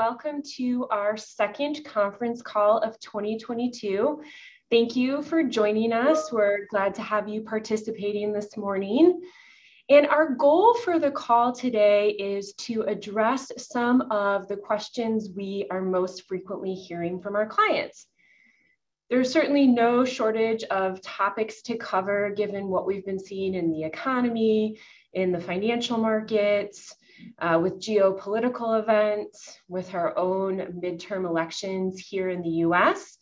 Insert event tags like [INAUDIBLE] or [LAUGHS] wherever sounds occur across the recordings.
welcome to our second conference call of 2022. Thank you for joining us. We're glad to have you participating this morning. And our goal for the call today is to address some of the questions we are most frequently hearing from our clients. There's certainly no shortage of topics to cover given what we've been seeing in the economy, in the financial markets, uh, with geopolitical events, with our own midterm elections here in the US.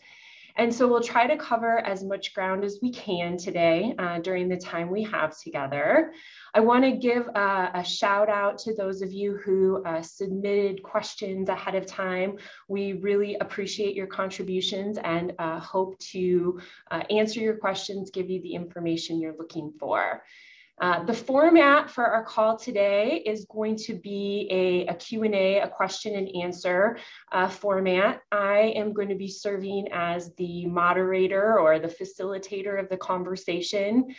And so we'll try to cover as much ground as we can today uh, during the time we have together. I want to give a, a, shout out to those of you who uh, submitted questions ahead of time. We really appreciate your contributions and uh, hope to uh, answer your questions, give you the information you're looking for. Uh, the format for our call today is going to be a, a Q&A, a question and answer uh, format. I am going to be serving as the moderator or the facilitator of the conversation.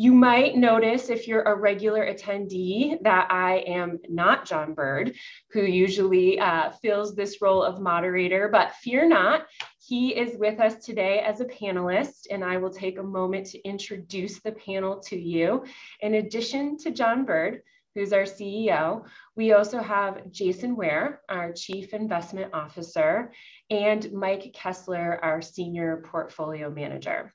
You might notice if you're a regular attendee that I am not John Bird, who usually uh, fills this role of moderator, but fear not, he is with us today as a panelist, and I will take a moment to introduce the panel to you. In addition to John Bird, who's our CEO. We also have Jason Ware, our Chief Investment Officer, and Mike Kessler, our Senior Portfolio Manager.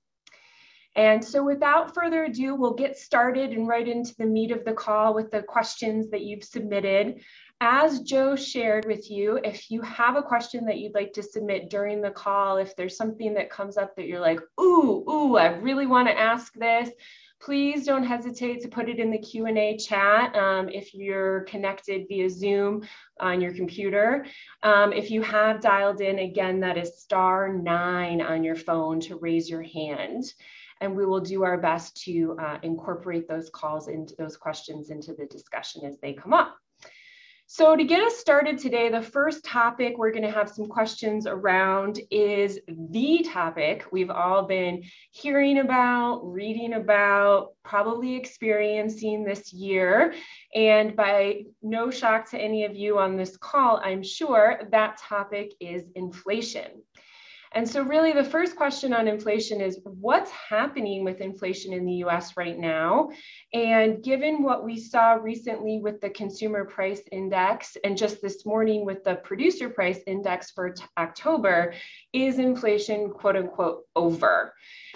And so without further ado, we'll get started and right into the meat of the call with the questions that you've submitted. As Joe shared with you, if you have a question that you'd like to submit during the call, if there's something that comes up that you're like, ooh, ooh, I really want to ask this, please don't hesitate to put it in the Q&A chat um, if you're connected via Zoom on your computer. Um, if you have dialed in, again, that is star nine on your phone to raise your hand and we will do our best to uh, incorporate those calls into those questions into the discussion as they come up. So to get us started today, the first topic we're going to have some questions around is the topic we've all been hearing about, reading about, probably experiencing this year. And by no shock to any of you on this call, I'm sure that topic is inflation. And so, really, the first question on inflation is what's happening with inflation in the US right now? And given what we saw recently with the consumer price index, and just this morning with the producer price index for October, is inflation quote unquote over?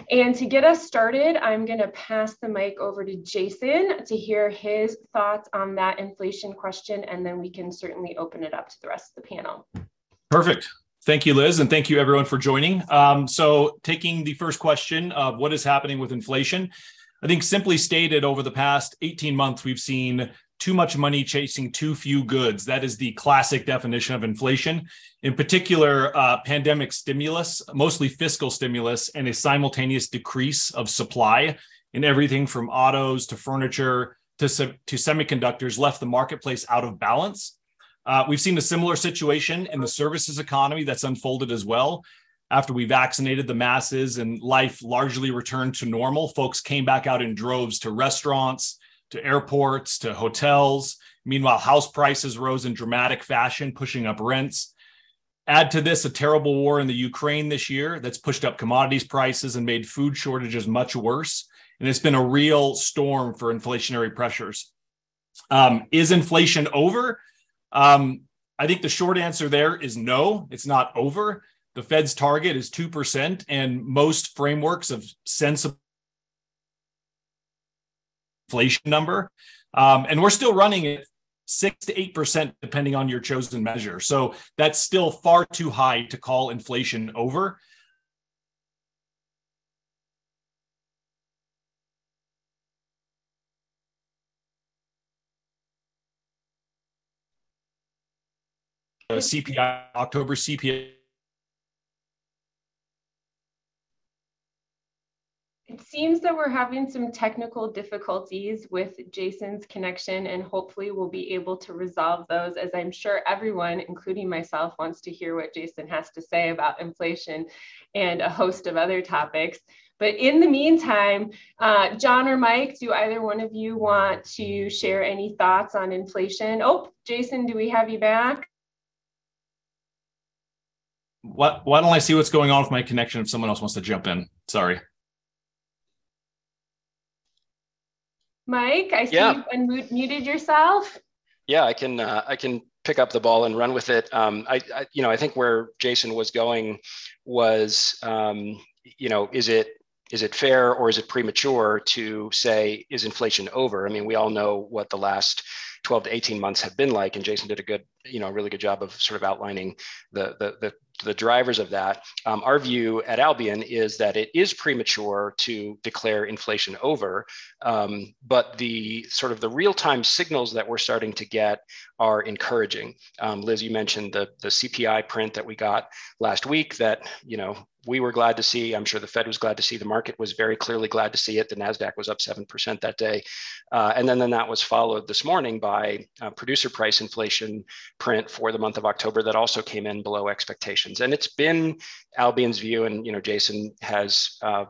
And to get us started, I'm going to pass the mic over to Jason to hear his thoughts on that inflation question, and then we can certainly open it up to the rest of the panel. Perfect. Thank you, Liz, and thank you everyone for joining. Um, so, taking the first question of what is happening with inflation, I think simply stated, over the past 18 months, we've seen too much money chasing too few goods. That is the classic definition of inflation. In particular, uh, pandemic stimulus, mostly fiscal stimulus, and a simultaneous decrease of supply in everything from autos to furniture to, to semiconductors left the marketplace out of balance uh, we've seen a similar situation in the services economy that's unfolded as well. After we vaccinated the masses and life largely returned to normal, folks came back out in droves to restaurants, to airports, to hotels. Meanwhile, house prices rose in dramatic fashion, pushing up rents. Add to this a terrible war in the Ukraine this year that's pushed up commodities prices and made food shortages much worse. And it's been a real storm for inflationary pressures. Um, is inflation over? Um, I think the short answer there is no, it's not over. The Fed's target is 2%, and most frameworks of sensible inflation number. Um, and we're still running at six to eight percent, depending on your chosen measure. So that's still far too high to call inflation over. CPI, October CPI. It seems that we're having some technical difficulties with Jason's connection, and hopefully we'll be able to resolve those, as I'm sure everyone, including myself, wants to hear what Jason has to say about inflation and a host of other topics. But in the meantime, uh, John or Mike, do either one of you want to share any thoughts on inflation? Oh, Jason, do we have you back? Why, why don't I see what's going on with my connection if someone else wants to jump in? Sorry. Mike, I see yeah. you unmuted yourself. Yeah, I can uh, I can pick up the ball and run with it. Um, I, I, you know I think where Jason was going was um, you know is it is it fair or is it premature to say is inflation over? I mean, we all know what the last 12 to 18 months have been like, and Jason did a good you know, really good job of sort of outlining the, the, the the drivers of that. Um, our view at Albion is that it is premature to declare inflation over, um, but the sort of the real-time signals that we're starting to get are encouraging. Um, Liz, you mentioned the the CPI print that we got last week. That you know we were glad to see. I'm sure the Fed was glad to see. The market was very clearly glad to see it. The Nasdaq was up seven percent that day, uh, and then then that was followed this morning by uh, producer price inflation print for the month of October that also came in below expectations. And it's been Albion's view, and you know, Jason has uh,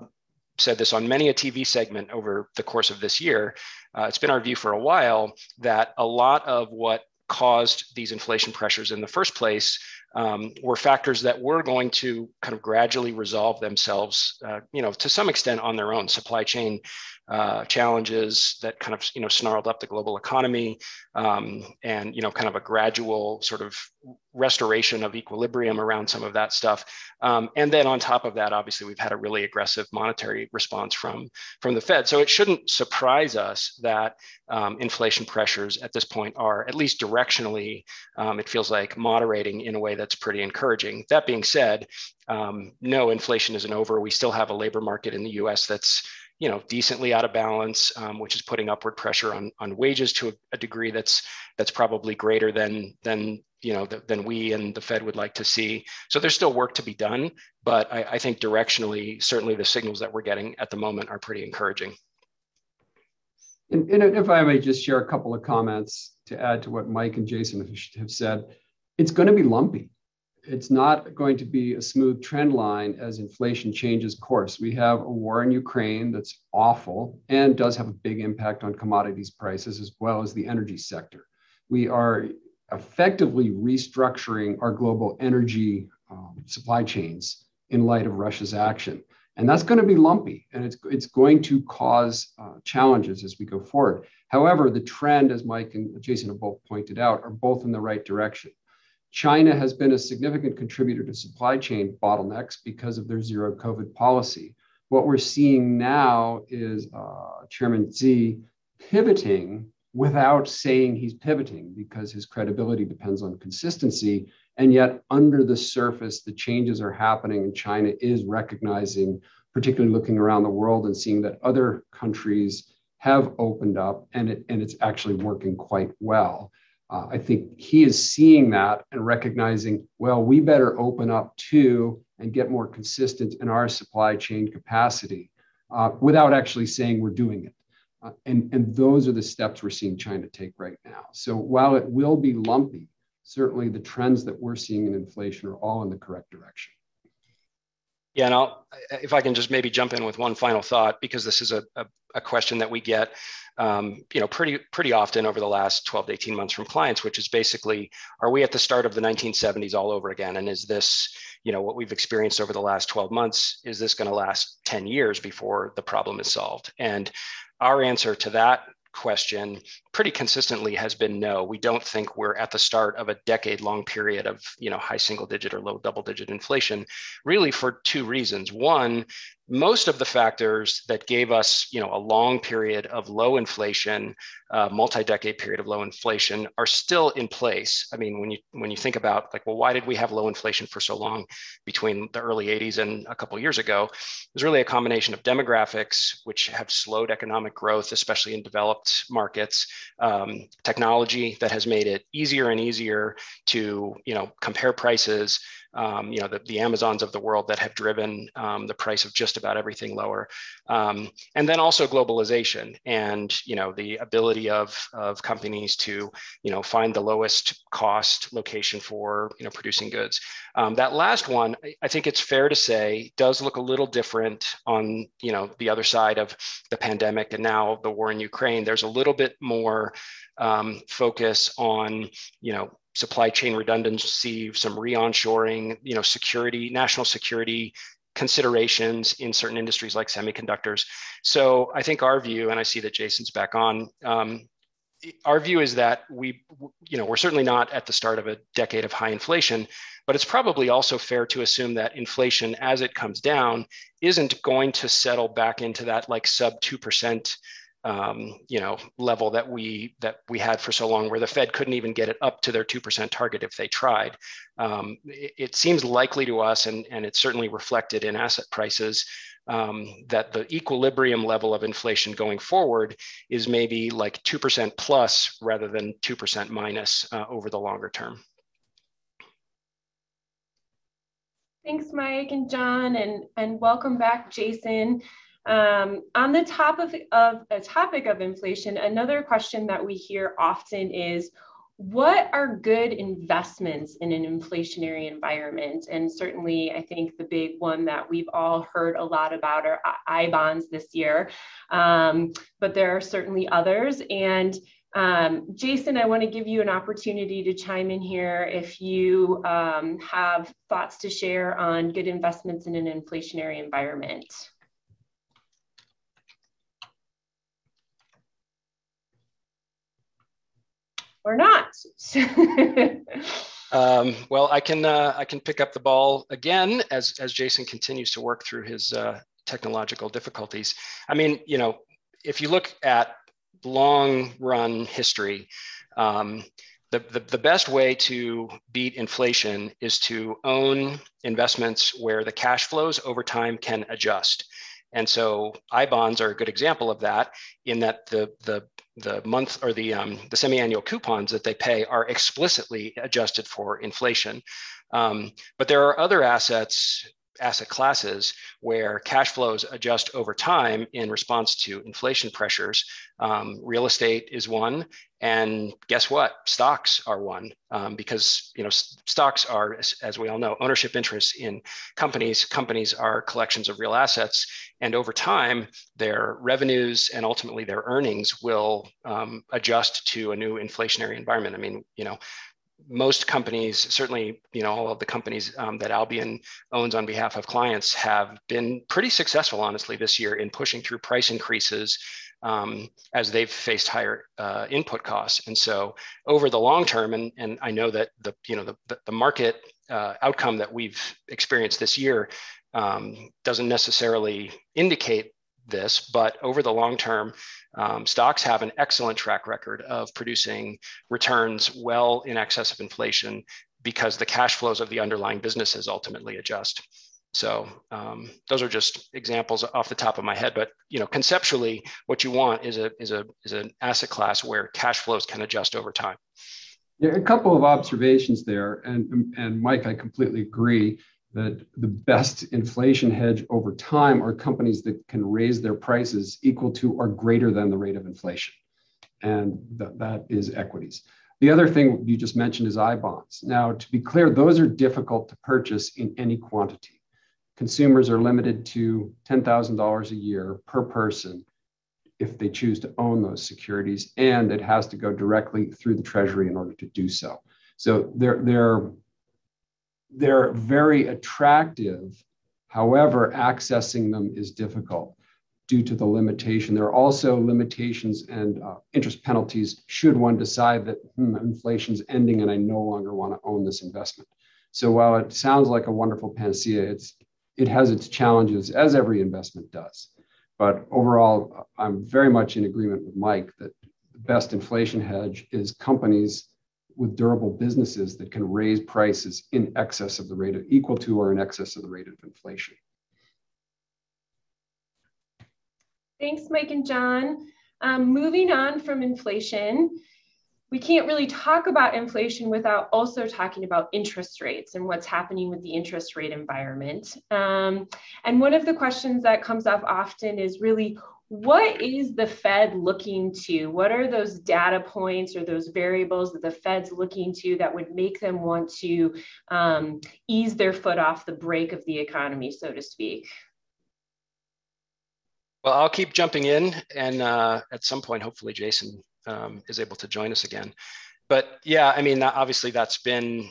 said this on many a TV segment over the course of this year. Uh, it's been our view for a while that a lot of what caused these inflation pressures in the first place um, were factors that were going to kind of gradually resolve themselves, uh, you know, to some extent on their own. Supply chain uh, challenges that kind of you know snarled up the global economy, um, and you know kind of a gradual sort of restoration of equilibrium around some of that stuff. Um, and then on top of that, obviously we've had a really aggressive monetary response from from the Fed. So it shouldn't surprise us that um, inflation pressures at this point are at least directionally, um, it feels like moderating in a way that's pretty encouraging. That being said, um, no, inflation isn't over. We still have a labor market in the U.S. that's you know decently out of balance, um, which is putting upward pressure on on wages to a, a, degree that's that's probably greater than than you know th- than we and the Fed would like to see. So there's still work to be done, but I, I think directionally, certainly the signals that we're getting at the moment are pretty encouraging. And, and if I may just share a couple of comments to add to what Mike and Jason have said, it's going to be lumpy it's not going to be a smooth trend line as inflation changes course. We have a war in Ukraine that's awful and does have a big impact on commodities prices as well as the energy sector. We are effectively restructuring our global energy um, supply chains in light of Russia's action. And that's going to be lumpy and it's, it's going to cause uh, challenges as we go forward. However, the trend, as Mike and Jason have both pointed out, are both in the right direction. China has been a significant contributor to supply chain bottlenecks because of their zero COVID policy. What we're seeing now is uh, Chairman Xi pivoting without saying he's pivoting because his credibility depends on consistency. And yet, under the surface, the changes are happening, and China is recognizing, particularly looking around the world and seeing that other countries have opened up and, it, and it's actually working quite well. Uh, I think he is seeing that and recognizing, well, we better open up too and get more consistent in our supply chain capacity uh, without actually saying we're doing it. Uh, and, and those are the steps we're seeing China take right now. So while it will be lumpy, certainly the trends that we're seeing in inflation are all in the correct direction. Yeah, and I'll, if I can just maybe jump in with one final thought, because this is a, a, a question that we get, um, you know, pretty pretty often over the last 12 to 18 months from clients, which is basically, are we at the start of the 1970s all over again? And is this, you know, what we've experienced over the last 12 months, is this going to last 10 years before the problem is solved? And our answer to that question pretty consistently has been no. We don't think we're at the start of a decade long period of you know high single digit or low double digit inflation, really for two reasons. One, most of the factors that gave us you know a long period of low inflation uh, multi-decade period of low inflation are still in place i mean when you when you think about like well why did we have low inflation for so long between the early 80s and a couple years ago it was really a combination of demographics which have slowed economic growth especially in developed markets um, technology that has made it easier and easier to you know compare prices um, you know, the, the Amazons of the world that have driven um, the price of just about everything lower. Um, and then also globalization and, you know, the ability of, of companies to, you know, find the lowest cost location for, you know, producing goods. Um, that last one, I think it's fair to say does look a little different on, you know, the other side of the pandemic and now the war in Ukraine. There's a little bit more um, focus on, you know, supply chain redundancy, some re-onshoring, you know, security, national security considerations in certain industries like semiconductors. So I think our view, and I see that Jason's back on, um, our view is that we, you know, we're certainly not at the start of a decade of high inflation, but it's probably also fair to assume that inflation, as it comes down, isn't going to settle back into that like sub two percent, um, you know, level that we that we had for so long, where the Fed couldn't even get it up to their two percent target if they tried. Um, it, it seems likely to us, and and it's certainly reflected in asset prices um, that the equilibrium level of inflation going forward is maybe like 2% plus rather than 2% minus uh, over the longer term. Thanks, Mike and John, and, and welcome back, Jason. Um, on the top of, of a topic of inflation, another question that we hear often is, what are good investments in an inflationary environment? And certainly, I think the big one that we've all heard a lot about are I bonds this year, um, but there are certainly others. And um, Jason, I want to give you an opportunity to chime in here if you um, have thoughts to share on good investments in an inflationary environment. Or not. [LAUGHS] um, well, I can uh, I can pick up the ball again as as Jason continues to work through his uh, technological difficulties. I mean, you know, if you look at long run history. Um, the, the, the, best way to beat inflation is to own investments where the cash flows over time can adjust. And so I bonds are a good example of that in that the, the the month or the um, the semi-annual coupons that they pay are explicitly adjusted for inflation. Um, but there are other assets asset classes where cash flows adjust over time in response to inflation pressures. Um, real estate is one, and guess what? Stocks are one um, because you know stocks are, as, as, we all know, ownership interests in companies. Companies are collections of real assets, and over time, their revenues and ultimately their earnings will um, adjust to a new inflationary environment. I mean, you know, most companies, certainly, you know, all of the companies um, that Albion owns on behalf of clients have been pretty successful, honestly, this year in pushing through price increases um, as they've faced higher uh, input costs. And so, over the long term, and, and I know that the you know the, the market uh, outcome that we've experienced this year um, doesn't necessarily indicate this, but over the long term, um, stocks have an excellent track record of producing returns well in excess of inflation because the cash flows of the underlying businesses ultimately adjust. So um, those are just examples off the top of my head. But you know, conceptually, what you want is a is a is an asset class where cash flows can adjust over time. Yeah, a couple of observations there, and and Mike, I completely agree that the best inflation hedge over time are companies that can raise their prices equal to or greater than the rate of inflation. And th- that is equities. The other thing you just mentioned is I bonds. Now, to be clear, those are difficult to purchase in any quantity. Consumers are limited to $10,000 a year per person if they choose to own those securities, and it has to go directly through the Treasury in order to do so. So they're, they're they're very attractive. However, accessing them is difficult due to the limitation. There are also limitations and uh, interest penalties should one decide that hmm, inflation's ending and I no longer want to own this investment. So while it sounds like a wonderful panacea, it's it has its challenges as every investment does. But overall, I'm very much in agreement with Mike that the best inflation hedge is companies with durable businesses that can raise prices in excess of the rate of equal to or in excess of the rate of inflation. Thanks, Mike and John. Um, moving on from inflation, we can't really talk about inflation without also talking about interest rates and what's happening with the interest rate environment. Um, and one of the questions that comes up often is really what is the Fed looking to? What are those data points or those variables that the Fed's looking to that would make them want to um, ease their foot off the brake of the economy, so to speak? Well, I'll keep jumping in, and uh, at some point, hopefully, Jason um, is able to join us again. but yeah, I mean, obviously that's been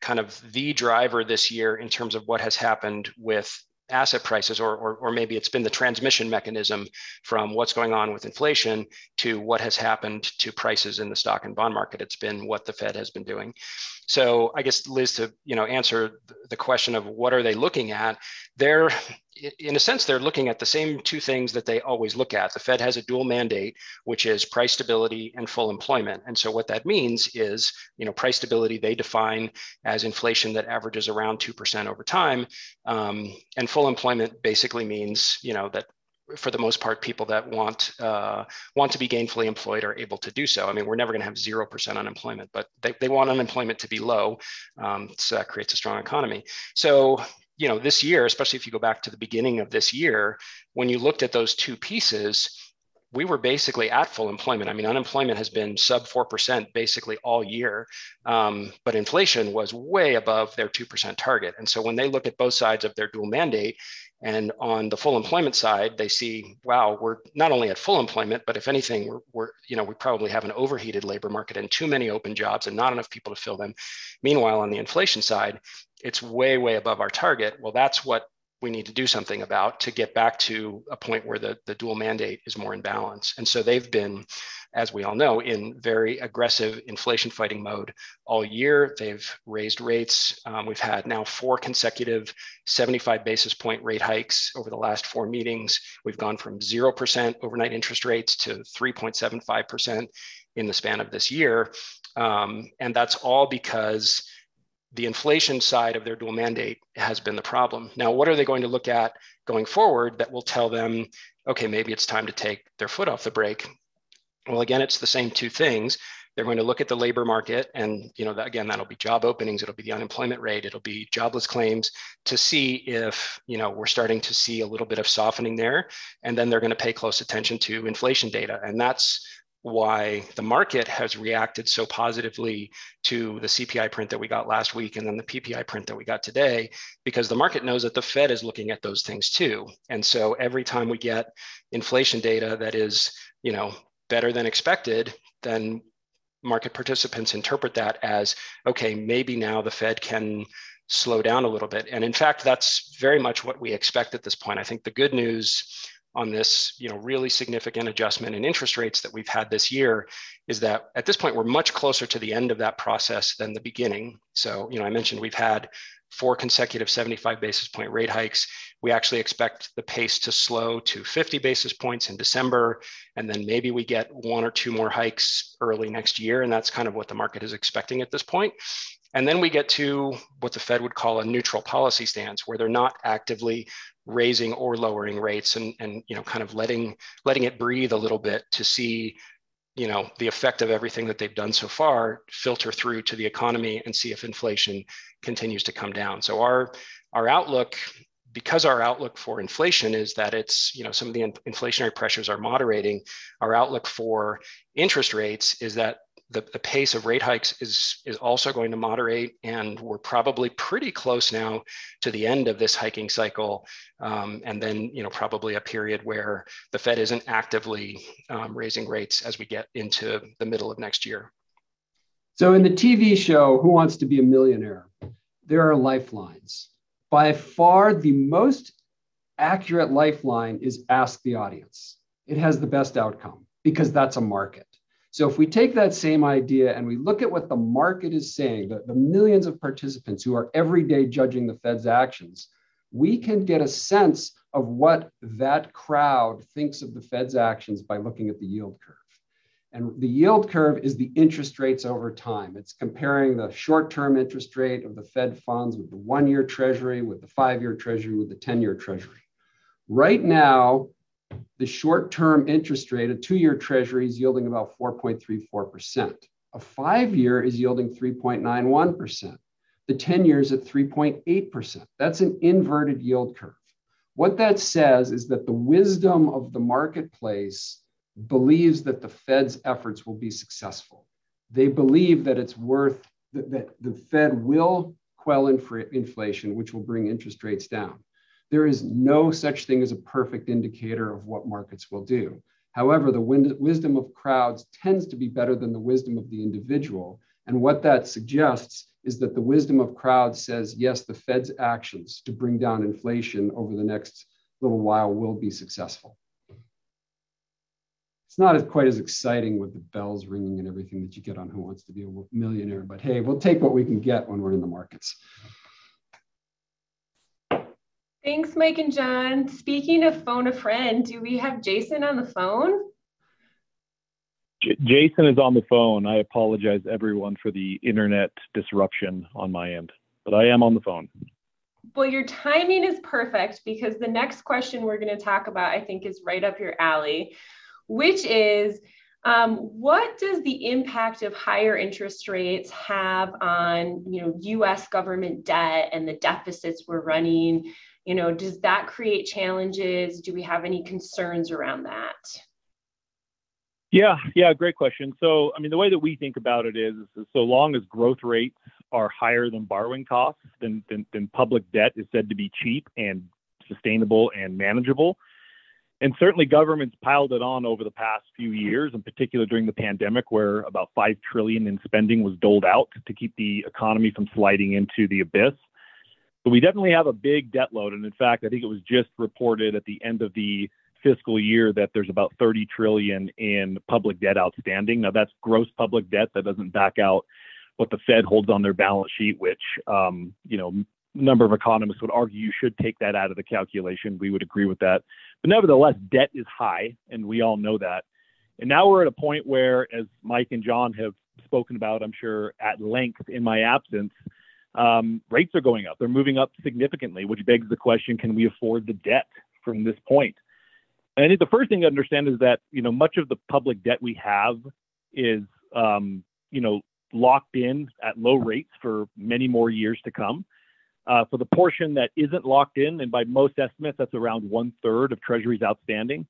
kind of the driver this year in terms of what has happened with asset prices, or, or, or, maybe it's been the transmission mechanism from what's going on with inflation to what has happened to prices in the stock and bond market. It's been what the Fed has been doing. So I guess Liz, to you know answer the question of what are they looking at, they're in a sense they're looking at the same two things that they always look at. The Fed has a dual mandate, which is price stability and full employment. And so what that means is you know price stability they define as inflation that averages around two percent over time, um, and full employment basically means you know that for the most part, people that want uh, want to be gainfully employed are able to do so. I mean, we're never going to have zero percent unemployment, but they, they want unemployment to be low, um, so that creates a strong economy. So you know, this year, especially if you go back to the beginning of this year, when you looked at those two pieces, we were basically at full employment. I mean, unemployment has been sub 4% basically all year, um, but inflation was way above their 2% target. And so when they look at both sides of their dual mandate, and on the full employment side, they see, wow, we're not only at full employment, but if anything, we're, we're, you know, we probably have an overheated labor market and too many open jobs and not enough people to fill them. Meanwhile, on the inflation side, it's way, way above our target. Well, that's what we need to do something about to get back to a point where the, the dual mandate is more in balance. And so they've been, as we all know, in very aggressive inflation fighting mode all year. They've raised rates. Um, we've had now four consecutive 75 basis point rate hikes over the last four meetings. We've gone from 0% overnight interest rates to 3.75% in the span of this year. Um, and that's all because the inflation side of their dual mandate has been the problem. Now, what are they going to look at going forward that will tell them, okay, maybe it's time to take their foot off the brake? Well, again, it's the same two things. They're going to look at the labor market, and you know, again, that'll be job openings, it'll be the unemployment rate, it'll be jobless claims to see if you know we're starting to see a little bit of softening there, and then they're going to pay close attention to inflation data, and that's why the market has reacted so positively to the CPI print that we got last week and then the PPI print that we got today, because the market knows that the Fed is looking at those things too. And so every time we get inflation data that is, you know, better than expected, then market participants interpret that as, okay, maybe now the Fed can slow down a little bit. And in fact, that's very much what we expect at this point. I think the good news on this you know really significant adjustment in interest rates that we've had this year is that at this point we're much closer to the end of that process than the beginning so you know i mentioned we've had four consecutive 75 basis point rate hikes we actually expect the pace to slow to 50 basis points in december and then maybe we get one or two more hikes early next year and that's kind of what the market is expecting at this point. and then we get to what the Fed would call a neutral policy stance, where they're not actively raising or lowering rates and, and you know, kind of letting, letting it breathe a little bit to see you know the effect of everything that they've done so far filter through to the economy and see if inflation continues to come down. So our our outlook because our outlook for inflation is that it's you know some of the inflationary pressures are moderating our outlook for interest rates is that the, the pace of rate hikes is, is also going to moderate, and we're probably pretty close now to the end of this hiking cycle. Um, and then, you know, probably a period where the Fed isn't actively um, raising rates as we get into the middle of next year. So, in the TV show Who Wants to Be a Millionaire, there are lifelines. By far, the most accurate lifeline is ask the audience. It has the best outcome because that's a market. So if we take that same idea and we look at what the market is saying, the, the millions of participants who are every day judging the Fed's actions, we can get a sense of what that crowd thinks of the Fed's actions by looking at the yield curve. And the yield curve is the interest rates over time. It's comparing the short term interest rate of the Fed funds with the one year treasury, with the five year treasury, with the 10 year treasury. Right now, the short term interest rate, a two year treasury is yielding about 4.34%. A five year is yielding 3.91%. The 10 years at 3.8%. That's an inverted yield curve. What that says is that the wisdom of the marketplace believes that the Fed's efforts will be successful. They believe that it's worth, that, that the Fed will quell inflation, which will bring interest rates down there is no such thing as a perfect indicator of what markets will do. However, the wisdom of crowds tends to be better than the wisdom of the individual. And what that suggests is that the wisdom of crowds says, yes, the Fed's actions to bring down inflation over the next little while will be successful. It's not as quite as exciting with the bells ringing and everything that you get on Who Wants to Be a Millionaire, but hey, we'll take what we can get when we're in the markets. Thanks, Mike and John. Speaking of phone a friend, do we have Jason on the phone? J- Jason is on the phone. I apologize, everyone, for the internet disruption on my end, but I am on the phone. Well, your timing is perfect because the next question we're going to talk about, I think, is right up your alley, which is um, what does the impact of higher interest rates have on, you know, U.S. government debt and the deficits we're running? You know does that create challenges? Do we have any concerns around that? Yeah yeah great question. So i mean the way that we think about it is, is so long as growth rates are higher than borrowing costs then, then, then public debt is said to be cheap and sustainable and manageable. And certainly governments piled it on over the past few years in particular during the pandemic where about 5 trillion in spending was doled out to keep the economy from sliding into the abyss so we definitely have a big debt load. And in fact, I think it was just reported at the end of the fiscal year that there's about 30 trillion in public debt outstanding. Now that's gross public debt that doesn't back out what the Fed holds on their balance sheet, which um, you know a number of economists would argue you should take that out of the calculation. We would agree with that. But nevertheless, debt is high, and we all know that. And now we're at a point where, as Mike and John have spoken about, I'm sure at length in my absence, um, rates are going up. They're moving up significantly, which begs the question: Can we afford the debt from this point? And I think the first thing to understand is that you know much of the public debt we have is um, you know locked in at low rates for many more years to come. Uh, for the portion that isn't locked in, and by most estimates, that's around one third of Treasuries outstanding.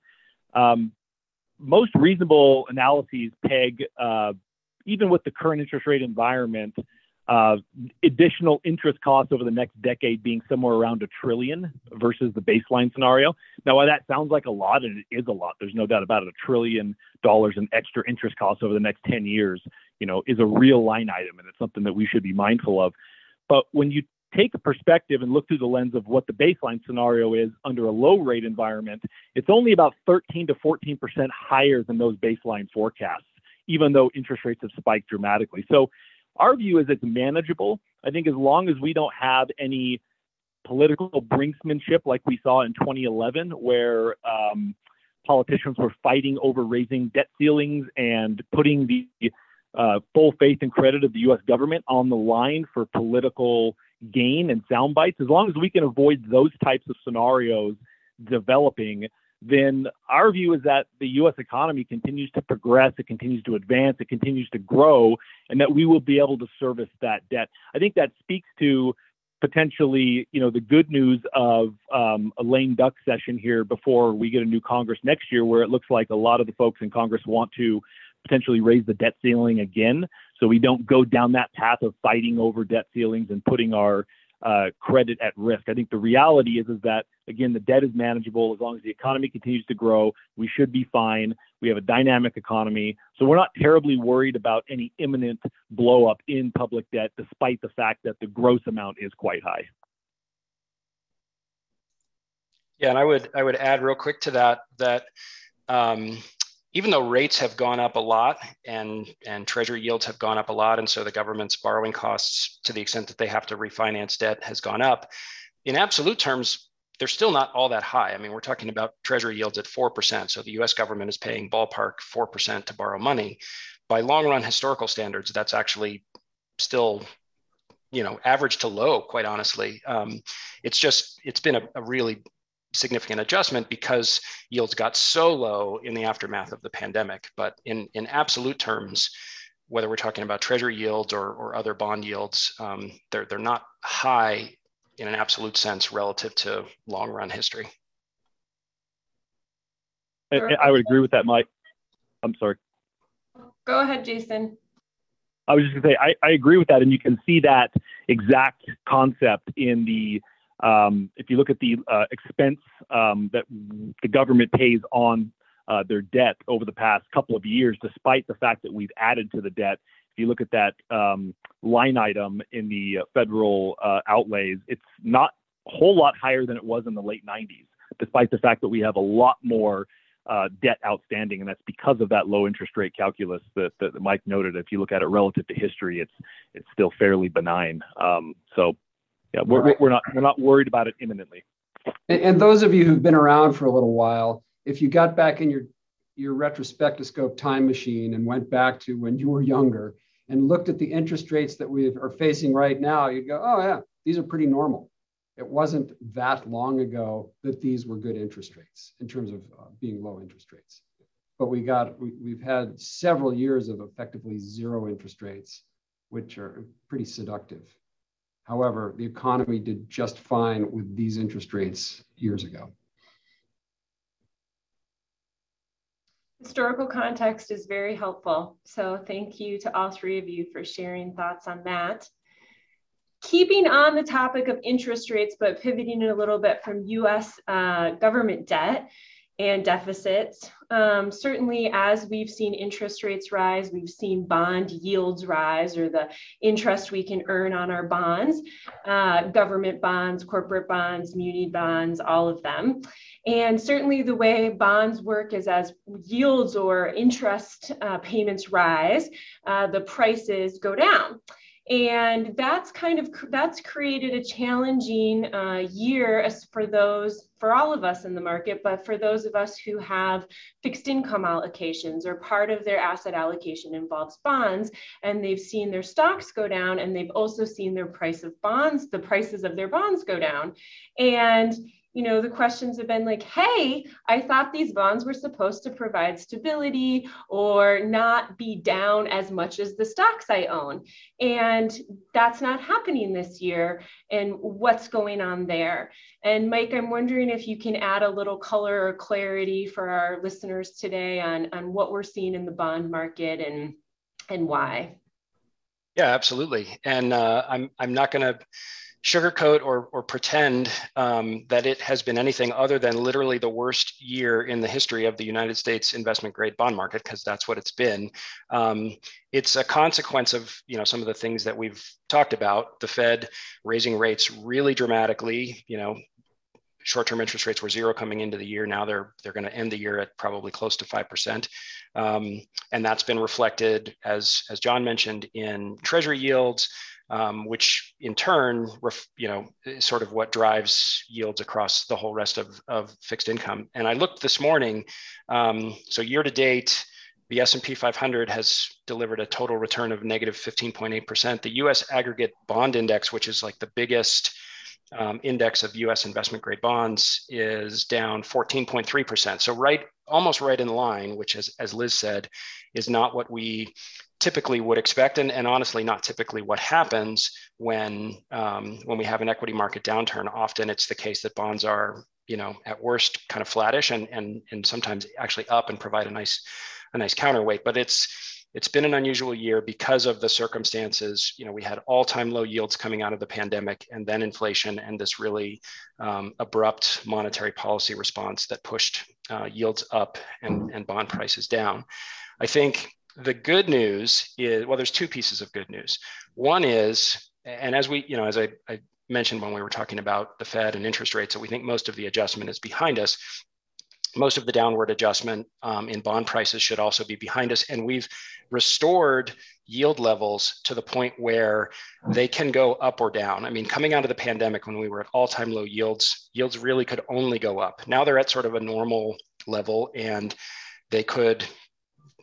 Um, most reasonable analyses peg, uh, even with the current interest rate environment, uh, additional interest costs over the next decade being somewhere around a trillion versus the baseline scenario. Now, while that sounds like a lot, and it is a lot, there's no doubt about it, a trillion dollars in extra interest costs over the next 10 years, you know, is a real line item, and it's something that we should be mindful of. But when you take a perspective and look through the lens of what the baseline scenario is under a low rate environment, it's only about 13 to 14% higher than those baseline forecasts, even though interest rates have spiked dramatically. So our view is it's manageable. I think as long as we don't have any political brinksmanship like we saw in 2011, where um, politicians were fighting over raising debt ceilings and putting the uh, full faith and credit of the U.S. government on the line for political gain and sound bites, as long as we can avoid those types of scenarios developing, then our view is that the U.S. economy continues to progress, it continues to advance, it continues to grow, and that we will be able to service that debt. I think that speaks to potentially, you know, the good news of um, a lame duck session here before we get a new Congress next year, where it looks like a lot of the folks in Congress want to potentially raise the debt ceiling again, so we don't go down that path of fighting over debt ceilings and putting our uh, credit at risk. I think the reality is is that again the debt is manageable as long as the economy continues to grow. We should be fine. We have a dynamic economy, so we're not terribly worried about any imminent blow up in public debt, despite the fact that the gross amount is quite high. Yeah, and I would I would add real quick to that that um, even though rates have gone up a lot and, and treasury yields have gone up a lot, and so the government's borrowing costs, to the extent that they have to refinance debt, has gone up, in absolute terms, they're still not all that high. I mean, we're talking about treasury yields at 4%. So the US government is paying ballpark 4% to borrow money. By long run historical standards, that's actually still you know average to low quite honestly um, it's just it's been a, a really significant adjustment because yields got so low in the aftermath of the pandemic. But in, in absolute terms, whether we're talking about treasury yields or, or other bond yields, um, they're, they're not high in an absolute sense relative to long run history. I, would agree with that, Mike. I'm sorry. Go ahead, Jason. I was just going to say, I, I agree with that. And you can see that exact concept in the um, if you look at the uh, expense um, that the government pays on uh, their debt over the past couple of years, despite the fact that we've added to the debt. If you look at that um, line item in the federal uh, outlays, it's not a whole lot higher than it was in the late 90s, despite the fact that we have a lot more uh, debt outstanding, and that's because of that low interest rate calculus that, that Mike noted. If you look at it relative to history, it's it's still fairly benign. Um, so, yeah, we're, right. we're not we're not worried about it imminently. And, and, those of you who've been around for a little while, if you got back in your your retrospectoscope time machine and went back to when you were younger and looked at the interest rates that we are facing right now, you'd go, oh yeah, these are pretty normal it wasn't that long ago that these were good interest rates in terms of uh, being low interest rates. But we got we, we've had several years of effectively zero interest rates, which are pretty seductive. However, the economy did just fine with these interest rates years ago. Historical context is very helpful. So thank you to all three of you for sharing thoughts on that keeping on the topic of interest rates, but pivoting a little bit from US uh, government debt and deficits. Um, certainly, as we've seen interest rates rise, we've seen bond yields rise, or the interest we can earn on our bonds, uh, government bonds, corporate bonds, muni bonds, all of them. And certainly, the way bonds work is as yields or interest uh, payments rise, uh, the prices go down and that's kind of that's created a challenging uh, year for those for all of us in the market but for those of us who have fixed income allocations or part of their asset allocation involves bonds and they've seen their stocks go down and they've also seen their price of bonds the prices of their bonds go down. And you know, the questions have been like, hey, I thought these bonds were supposed to provide stability or not be down as much as the stocks I own. And that's not happening this year. And what's going on there? And Mike, I'm wondering if you can add a little color or clarity for our listeners today on, on what we're seeing in the bond market and, and why. Yeah, absolutely. And uh, I'm, I'm not going to sugarcoat or, or pretend um, that it has been anything other than literally the worst year in the history of the United States investment grade bond market, because that's what it's been. Um, it's a consequence of you know some of the things that we've talked about. The Fed raising rates really dramatically. You know, short-term interest rates were zero coming into the year. Now they're they're going to end the year at probably close to five percent, um, and that's been reflected as as John mentioned in Treasury yields um, which in turn, ref, you know, is sort of what drives yields across the whole rest of, of fixed income. And I looked this morning, um, so year to date, the S&P 500 has delivered a total return of negative 15.8%. The US aggregate bond index, which is like the biggest um, index of US investment grade bonds, is down 14.3%. So right, almost right in line, which as, as Liz said, is not what we typically would expect, and, and honestly, not typically what happens when um, when we have an equity market downturn. Often, it's the case that bonds are, you know, at worst, kind of flattish, and and and sometimes actually up and provide a nice a nice counterweight. But it's it's been an unusual year because of the circumstances. You know, we had all-time low yields coming out of the pandemic, and then inflation, and this really um, abrupt monetary policy response that pushed uh, yields up and, and bond prices down. I think the good news is well there's two pieces of good news. One is and as we you know as I, I, mentioned when we were talking about the fed and interest rates that we think most of the adjustment is behind us. Most of the downward adjustment um, in bond prices should also be behind us and we've restored yield levels to the point where they can go up or down. I mean coming out of the pandemic when we were at all-time low yields yields really could only go up. Now they're at sort of a normal level and they could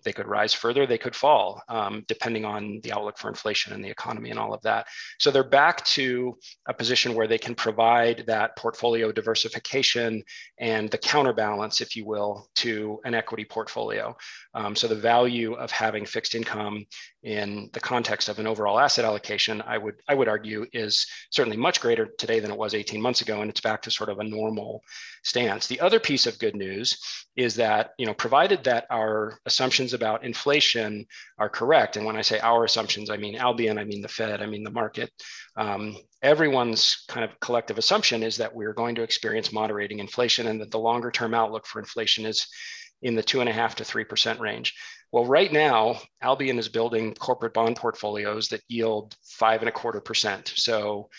they could rise further, they could fall, um, depending on the outlook for inflation and the economy and all of that. So they're back to a position where they can provide that portfolio diversification and the counterbalance, if you will, to an equity portfolio. Um, so the value of having fixed income in the context of an overall asset allocation, I would I would argue is certainly much greater today than it was 18 months ago, and it's back to sort of a normal stance. The other piece of good news is that you know, provided that our assumptions about inflation are correct, and when I say our assumptions, I mean Albion, I mean the Fed, I mean the market. Um, everyone's kind of collective assumption is that we're going to experience moderating inflation, and that the longer term outlook for inflation is in the two and a half to three percent range. Well, right now, Albion is building corporate bond portfolios that yield five and a quarter percent. So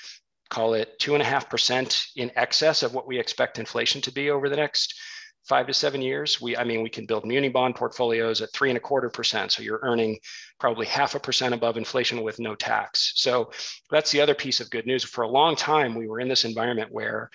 call it two and a half percent in excess of what we expect inflation to be over the next five to seven years. We, I mean, we can build muni bond portfolios at three and a quarter percent. So you're earning probably half a percent above inflation with no tax. So that's the other piece of good news. For a long time, we were in this environment where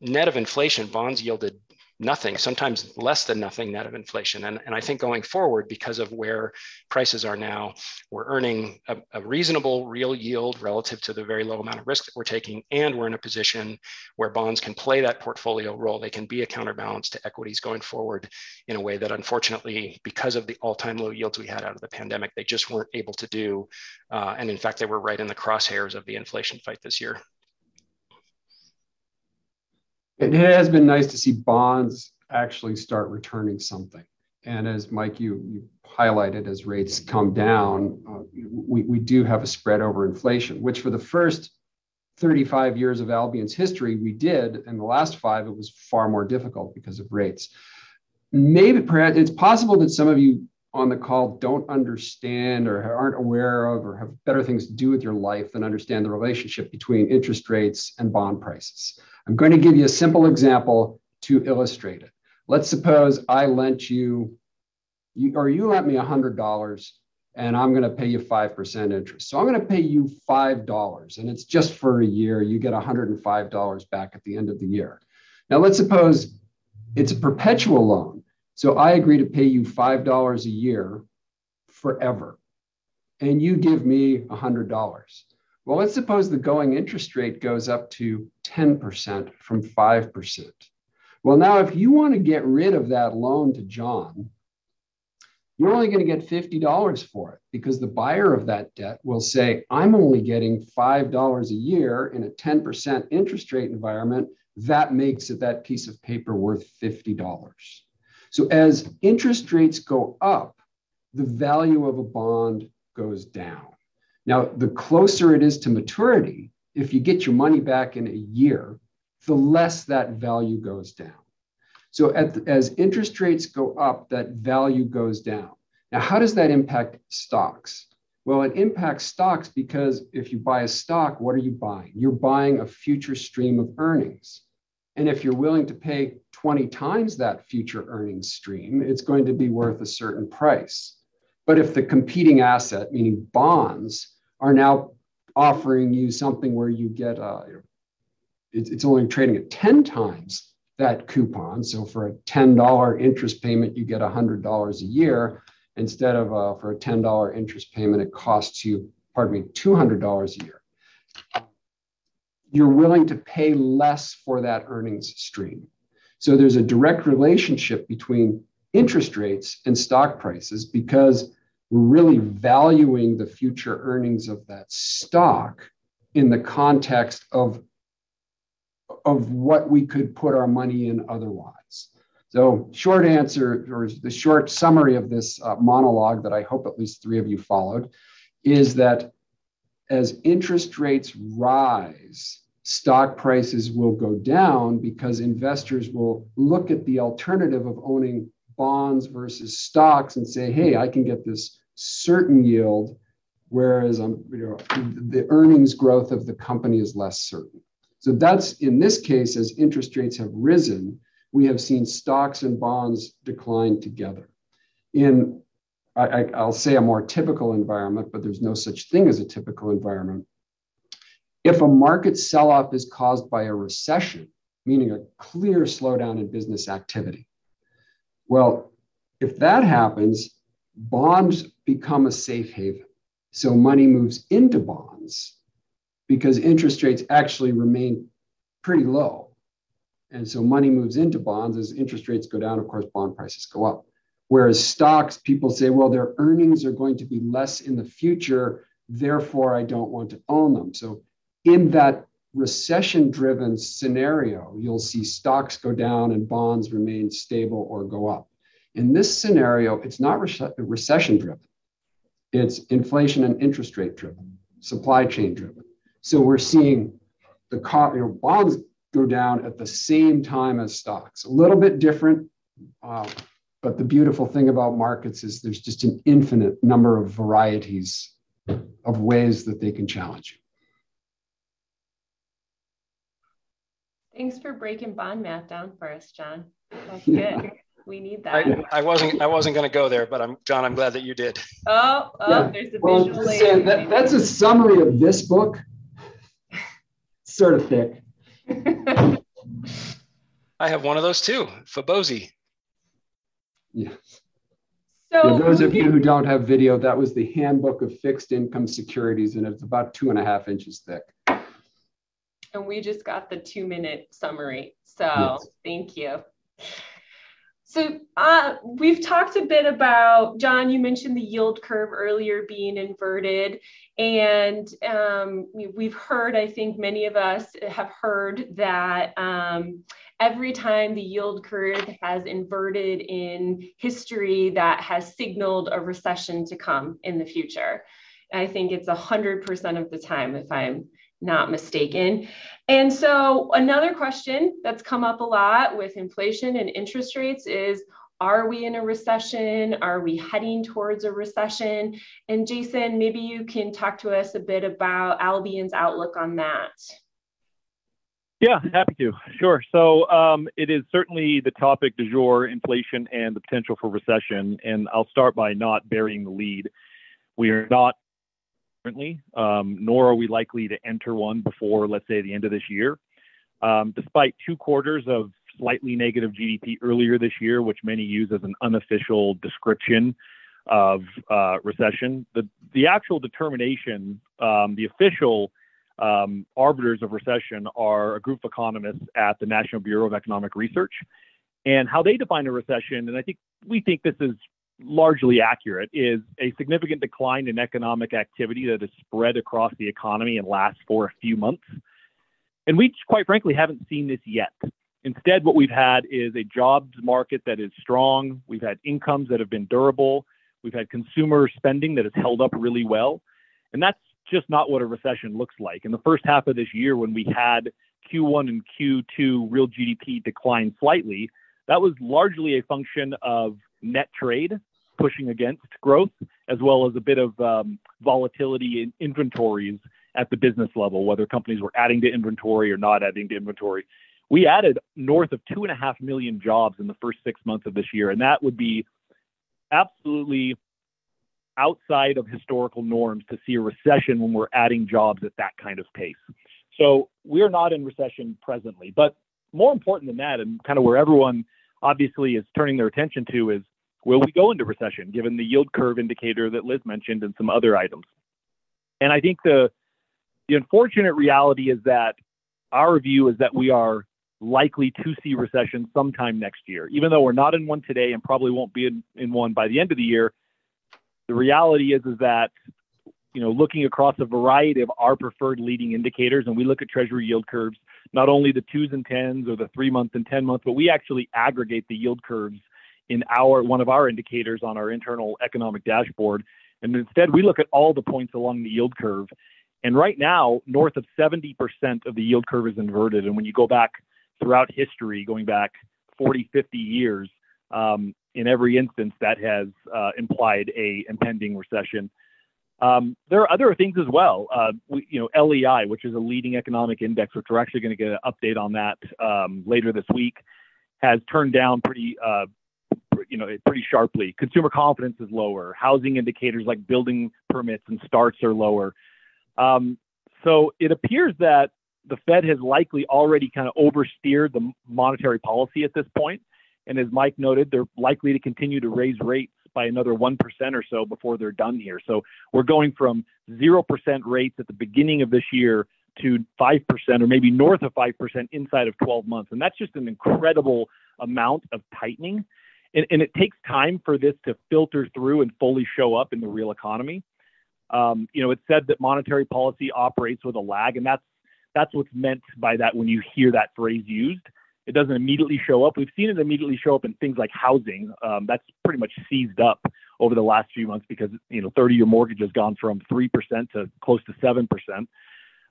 net of inflation, bonds yielded nothing, sometimes less than nothing net of inflation. And, and I think going forward, because of where prices are now, we're earning a, a, reasonable real yield relative to the very low amount of risk that we're taking. And we're in a position where bonds can play that portfolio role. They can be a counterbalance to equities going forward in a way that unfortunately, because of the all-time low yields we had out of the pandemic, they just weren't able to do. Uh, and in fact, they were right in the crosshairs of the inflation fight this year. It has been nice to see bonds actually start returning something. And as Mike, you, you highlighted, as rates come down, uh, we, we do have a spread over inflation, which for the first 35 years of Albion's history, we did. In the last five, it was far more difficult because of rates. Maybe perhaps it's possible that some of you on the call don't understand or aren't aware of or have better things to do with your life than understand the relationship between interest rates and bond prices. I'm going to give you a simple example to illustrate it. Let's suppose I lent you, you or you lent me $100 and I'm going to pay you 5% interest. So I'm going to pay you $5 and it's just for a year. You get $105 back at the end of the year. Now, let's suppose it's a perpetual loan. So I agree to pay you $5 a year forever. And you give me $100. Well, let's suppose the going interest rate goes up to 10% from 5%. Well, now, if you want to get rid of that loan to John, you're only going to get $50 for it because the buyer of that debt will say, I'm only getting $5 a year in a 10% interest rate environment. That makes it that piece of paper worth $50. So as interest rates go up, the value of a bond goes down. Now, the closer it is to maturity, if you get your money back in a year, the less that value goes down. So the, as interest rates go up, that value goes down. Now, how does that impact stocks? Well, it impacts stocks because if you buy a stock, what are you buying? You're buying a future stream of earnings. And if you're willing to pay 20 times that future earnings stream, it's going to be worth a certain price. But if the competing asset, meaning bonds, are now offering you something where you get uh, it's, it's only trading at 10 times that coupon. So for a $10 interest payment, you get $100 a year. Instead of uh, for a $10 interest payment, it costs you, pardon me, $200 a year. You're willing to pay less for that earnings stream. So there's a direct relationship between interest rates and stock prices because we're really valuing the future earnings of that stock in the context of, of what we could put our money in otherwise. So, short answer, or the short summary of this uh, monologue that I hope at least three of you followed, is that as interest rates rise, stock prices will go down because investors will look at the alternative of owning bonds versus stocks and say, hey, I can get this certain yield, whereas um, you know, the earnings growth of the company is less certain. So that's in this case, as interest rates have risen, we have seen stocks and bonds decline together. In I, will say a more typical environment, but there's no such thing as a typical environment. If a market sell off is caused by a recession, meaning a clear slowdown in business activity, well, if that happens, bonds become a safe haven. So money moves into bonds because interest rates actually remain pretty low. And so money moves into bonds as interest rates go down, of course, bond prices go up. Whereas stocks, people say, well, their earnings are going to be less in the future, therefore I don't want to own them. So in that recession driven scenario, you'll see stocks go down and bonds remain stable or go up. In this scenario, it's not recession driven, it's inflation and interest rate driven, supply chain driven. So we're seeing the you know, bonds go down at the same time as stocks. A little bit different uh, but the beautiful thing about markets is there's just an infinite number of varieties of ways that they can challenge you. Thanks for breaking bond math down for us, John. That's good. We need that. I, I wasn't I wasn't going to go there, but I'm John. I'm glad that you did. Oh, oh, yeah. there's a well, visual. Saying, that, that's a summary of this book. sort of thick. [LAUGHS] I have one of those too, Fabozzi. Yeah. So yeah, those of you who don't have video, that was the handbook of fixed income securities, and it's about two and a half inches thick. And we just got the two minute summary. So yes. thank you. So uh, we've talked a bit about, John, you mentioned the yield curve earlier being inverted. And um, we've heard, I think many of us have heard that um, every time the yield curve has inverted in history, that has signaled a recession to come in the future. I think it's 100% of the time, if I'm not mistaken. And so, another question that's come up a lot with inflation and interest rates is Are we in a recession? Are we heading towards a recession? And Jason, maybe you can talk to us a bit about Albion's outlook on that. Yeah, happy to. Sure. So um, it is certainly the topic du jour inflation and the potential for recession. And I'll start by not burying the lead. We are not currently, um, nor are we likely to enter one before, let's say, the end of this year. Um, despite two quarters of slightly negative GDP earlier this year, which many use as an unofficial description of uh, recession, the, the actual determination, um, the official um, arbiters of recession are a group of economists at the National Bureau of Economic Research. And how they define a recession, and I think we think this is largely accurate, is a significant decline in economic activity that is spread across the economy and lasts for a few months. And we, quite frankly, haven't seen this yet. Instead, what we've had is a jobs market that is strong. We've had incomes that have been durable. We've had consumer spending that has held up really well. And that's just not what a recession looks like. In the first half of this year, when we had Q1 and Q2 real GDP decline slightly, that was largely a function of net trade pushing against growth, as well as a bit of um, volatility in inventories at the business level, whether companies were adding to inventory or not adding to inventory. We added north of two and a half million jobs in the first six months of this year, and that would be absolutely outside of historical norms to see a recession when we're adding jobs at that kind of pace. So we're not in recession presently. But more important than that, and kind of where everyone obviously is turning their attention to, is will we go into recession given the yield curve indicator that Liz mentioned and some other items? And I think the the unfortunate reality is that our view is that we are likely to see recession sometime next year. Even though we're not in one today and probably won't be in, in one by the end of the year, the reality is is that you know looking across a variety of our preferred leading indicators, and we look at Treasury yield curves, not only the twos and tens or the three month and ten month, but we actually aggregate the yield curves in our one of our indicators on our internal economic dashboard. And instead, we look at all the points along the yield curve. And right now, north of 70% of the yield curve is inverted. And when you go back throughout history, going back 40, 50 years, um, in every instance, that has uh, implied a impending recession. Um, there are other things as well. Uh, we, you know, LEI, which is a leading economic index, which we're actually going to get an update on that um, later this week, has turned down pretty uh, you know, pretty sharply. Consumer confidence is lower. Housing indicators like building permits and starts are lower. Um, so it appears that the Fed has likely already kind of oversteered the monetary policy at this point. And as Mike noted, they're likely to continue to raise rates by another 1% or so before they're done here. So we're going from 0% rates at the beginning of this year to 5% or maybe north of 5% inside of 12 months. And that's just an incredible amount of tightening and, and it takes time for this to filter through and fully show up in the real economy. Um, you know, it's said that monetary policy operates with a lag, and that's that's what's meant by that when you hear that phrase used. It doesn't immediately show up. We've seen it immediately show up in things like housing. Um, that's pretty much seized up over the last few months because you know 30-year mortgage has gone from three percent to close to seven percent.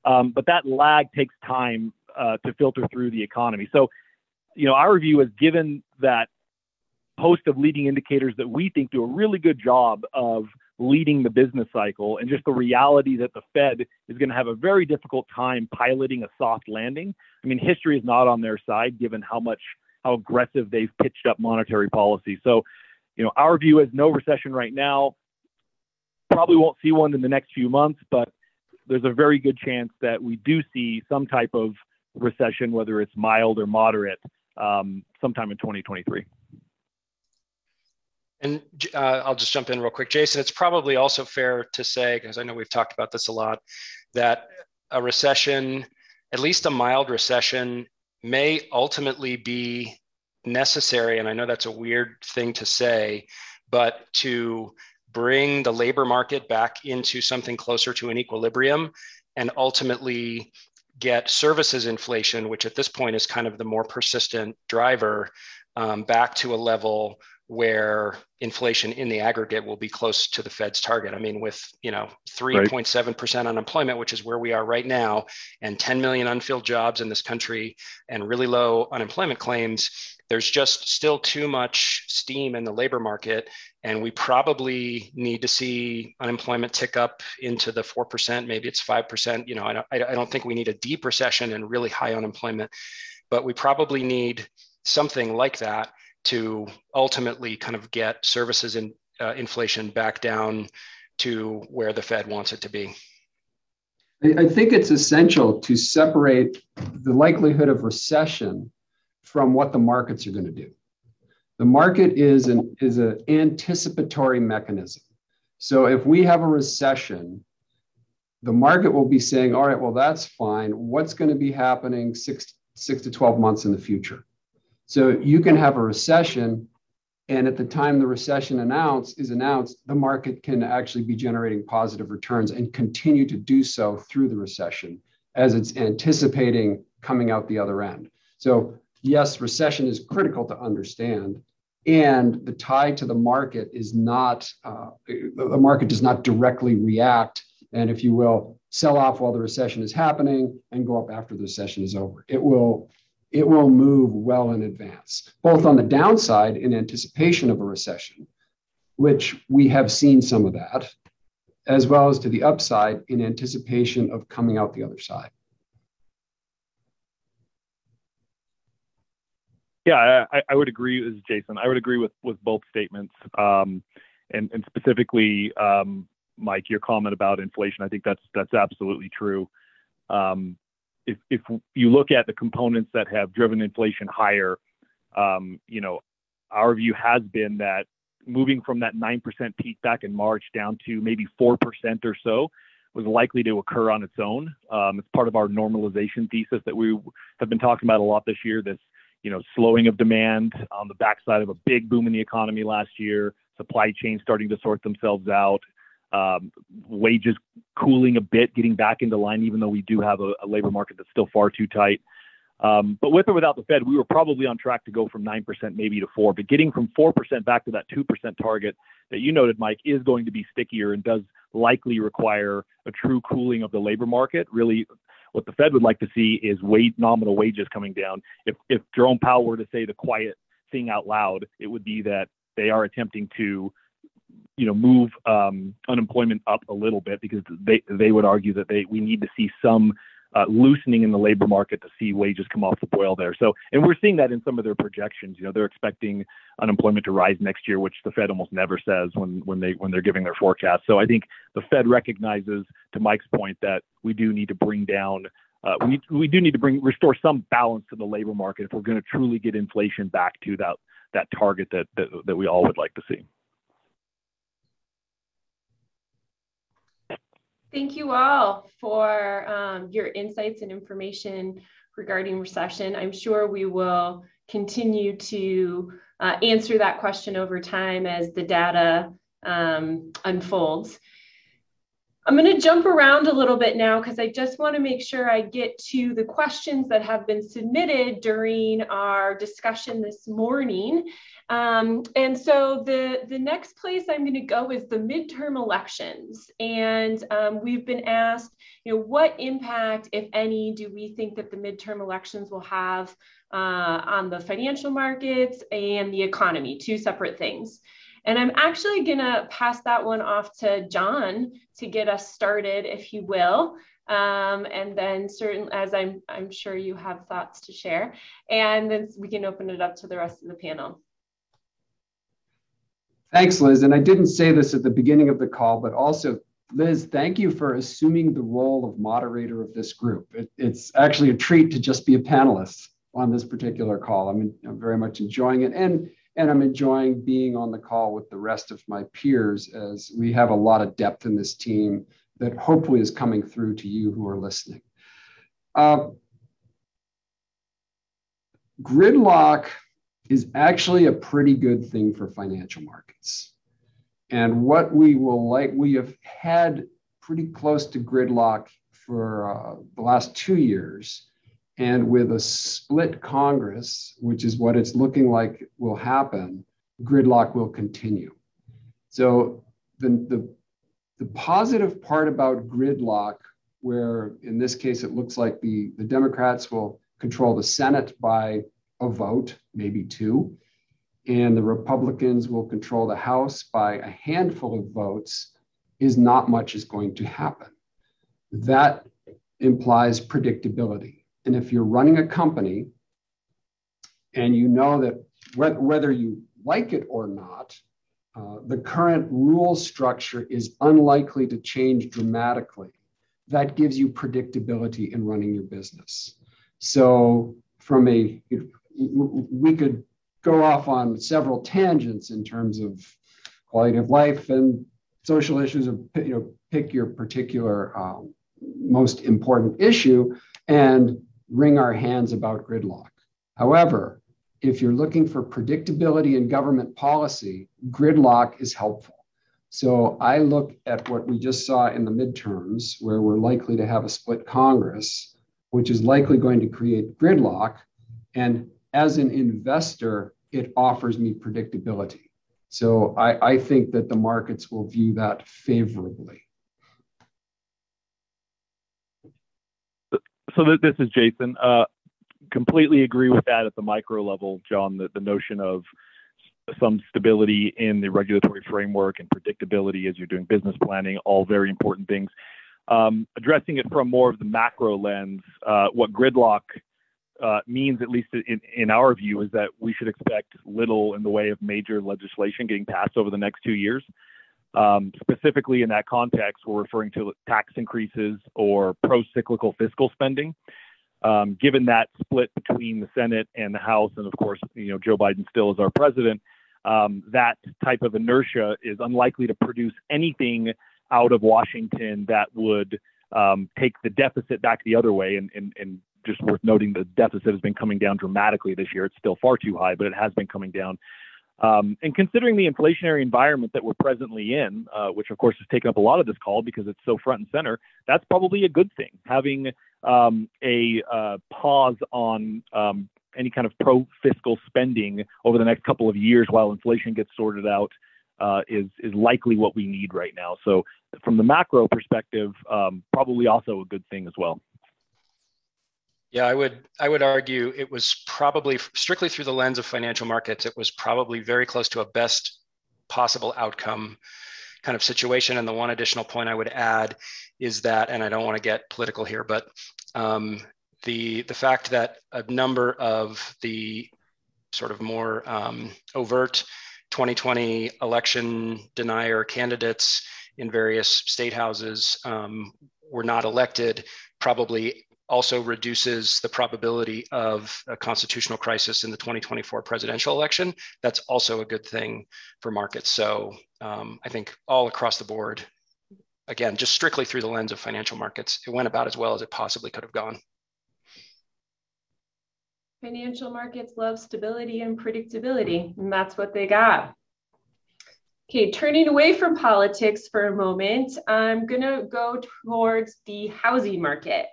Um, but that lag takes time uh, to filter through the economy. So, you know, our view is given that host of leading indicators that we think do a really good job of leading the business cycle and just the reality that the Fed is going to have a very difficult time piloting a soft landing. I mean, history is not on their side given how much how aggressive they've pitched up monetary policy. So, you know, our view is no recession right now. Probably won't see one in the next few months, but there's a very good chance that we do see some type of recession, whether it's mild or moderate, um, sometime in 2023. And uh, I'll just jump in real quick. Jason, it's probably also fair to say, because I know we've talked about this a lot, that a recession, at least a mild recession, may ultimately be necessary. And I know that's a weird thing to say, but to bring the labor market back into something closer to an equilibrium and ultimately get services inflation, which at this point is kind of the more persistent driver, um, back to a level where inflation in the aggregate will be close to the Fed's target. I mean, with you know 3.7% right. unemployment, which is where we are right now, and 10 million unfilled jobs in this country, and really low unemployment claims, there's just still too much steam in the labor market, and we probably need to see unemployment tick up into the four percent. Maybe it's five percent. You know, I don't, I don't think we need a deep recession and really high unemployment, but we probably need something like that to ultimately kind of get services and uh, inflation back down to where the Fed wants it to be? I think it's essential to separate the likelihood of recession from what the markets are going to do. The market is an is an anticipatory mechanism. So if we have a recession, the market will be saying, all right, well, that's fine. What's going to be happening six, six to 12 months in the future? So you can have a recession, and at the time the recession announced is announced, the market can actually be generating positive returns and continue to do so through the recession as it's anticipating coming out the other end. So yes, recession is critical to understand, and the tie to the market is not uh, the market does not directly react and if you will sell off while the recession is happening and go up after the recession is over it will it will move well in advance, both on the downside in anticipation of a recession, which we have seen some of that, as well as to the upside in anticipation of coming out the other side. Yeah, I, I would agree with Jason. I would agree with, with both statements. Um, and, and specifically, um, Mike, your comment about inflation, I think that's that's absolutely true. Um, if, if you look at the components that have driven inflation higher, um, you know, our view has been that moving from that 9% peak back in March down to maybe 4% or so was likely to occur on its own. Um, it's part of our normalization thesis that we have been talking about a lot this year. This, you know, slowing of demand on the backside of a big boom in the economy last year, supply chains starting to sort themselves out, um, wages cooling a bit, getting back into line, even though we do have a, a labor market that's still far too tight. Um, but with or without the Fed, we were probably on track to go from 9% maybe to 4 But getting from 4% back to that 2% target that you noted, Mike, is going to be stickier and does likely require a true cooling of the labor market. Really, what the Fed would like to see is nominal wages coming down. If, if Jerome Powell were to say the quiet thing out loud, it would be that they are attempting to you know move um, unemployment up a little bit because they they would argue that they we need to see some uh, loosening in the labor market to see wages come off the boil there. So, and we're seeing that in some of their projections. You know, they're expecting unemployment to rise next year, which the Fed almost never says when when they when they're giving their forecast. So, I think the Fed recognizes, to Mike's point, that we do need to bring down. Uh, we need, we do need to bring restore some balance to the labor market if we're going to truly get inflation back to that that target that, that that we all would like to see. Thank you all for um, your insights and information regarding recession. I'm sure we will continue to uh, answer that question over time as the data um, unfolds. I'm going to jump around a little bit now because I just want to make sure I get to the questions that have been submitted during our discussion this morning. Um, and so the, the next place I'm going to go is the midterm elections. And um, we've been asked, you know, what impact, if any, do we think that the midterm elections will have uh, on the financial markets and the economy, two separate things. And I'm actually going to pass that one off to John to get us started, if you will. Um, and then certain as I'm, I'm sure you have thoughts to share, and then we can open it up to the rest of the panel. Thanks, Liz. And I didn't say this at the beginning of the call, but also, Liz, thank you for assuming the role of moderator of this group. It, it's actually a treat to just be a panelist on this particular call. I'm, I'm very much enjoying it. And, and I'm enjoying being on the call with the rest of my peers as we have a lot of depth in this team that hopefully is coming through to you who are listening. Uh, gridlock is actually a pretty good thing for financial markets. And what we will like, we have had pretty close to gridlock for uh, the last two years. And with a split Congress, which is what it's looking like will happen, gridlock will continue. So the, the, the positive part about gridlock, where in this case it looks like the, the Democrats will control the Senate by a vote, maybe two, and the Republicans will control the House by a handful of votes, is not much is going to happen. That implies predictability. And if you're running a company and you know that whether you like it or not, uh, the current rule structure is unlikely to change dramatically. That gives you predictability in running your business. So, from a we could go off on several tangents in terms of quality of life and social issues of you know pick your particular um, most important issue and wring our hands about gridlock. However if you're looking for predictability in government policy gridlock is helpful. So i look at what we just saw in the midterms where we're likely to have a split congress which is likely going to create gridlock and as an investor, it offers me predictability. So I, I think that the markets will view that favorably. So this is Jason. Uh, completely agree with that at the micro level, John. The, the notion of some stability in the regulatory framework and predictability as you're doing business planning, all very important things. Um, addressing it from more of the macro lens, uh, what gridlock uh, means, at least in, in our view, is that we should expect little in the way of major legislation getting passed over the next two years. Um, specifically, in that context, we're referring to tax increases or pro cyclical fiscal spending. Um, given that split between the Senate and the House, and of course, you know, Joe Biden still is our president, um, that type of inertia is unlikely to produce anything out of Washington that would um, take the deficit back the other way and, and, and just worth noting the deficit has been coming down dramatically this year. It's still far too high, but it has been coming down. Um, and considering the inflationary environment that we're presently in, uh, which of course has taken up a lot of this call because it's so front and center, that's probably a good thing. Having um, a uh, pause on um, any kind of pro fiscal spending over the next couple of years while inflation gets sorted out uh, is is likely what we need right now. So, from the macro perspective, um, probably also a good thing as well. Yeah, I would I would argue it was probably strictly through the lens of financial markets. It was probably very close to a best possible outcome kind of situation. And the one additional point I would add is that, and I don't want to get political here, but um, the the fact that a number of the sort of more um, overt 2020 election denier candidates in various state houses um, were not elected probably also reduces the probability of a constitutional crisis in the 2024 presidential election. That's also a good thing for markets. So um, I think all across the board, again, just strictly through the lens of financial markets, it went about as well as it possibly could have gone. Financial markets love stability and predictability, and that's what they got. Okay, turning away from politics for a moment, I'm going to go towards the housing market.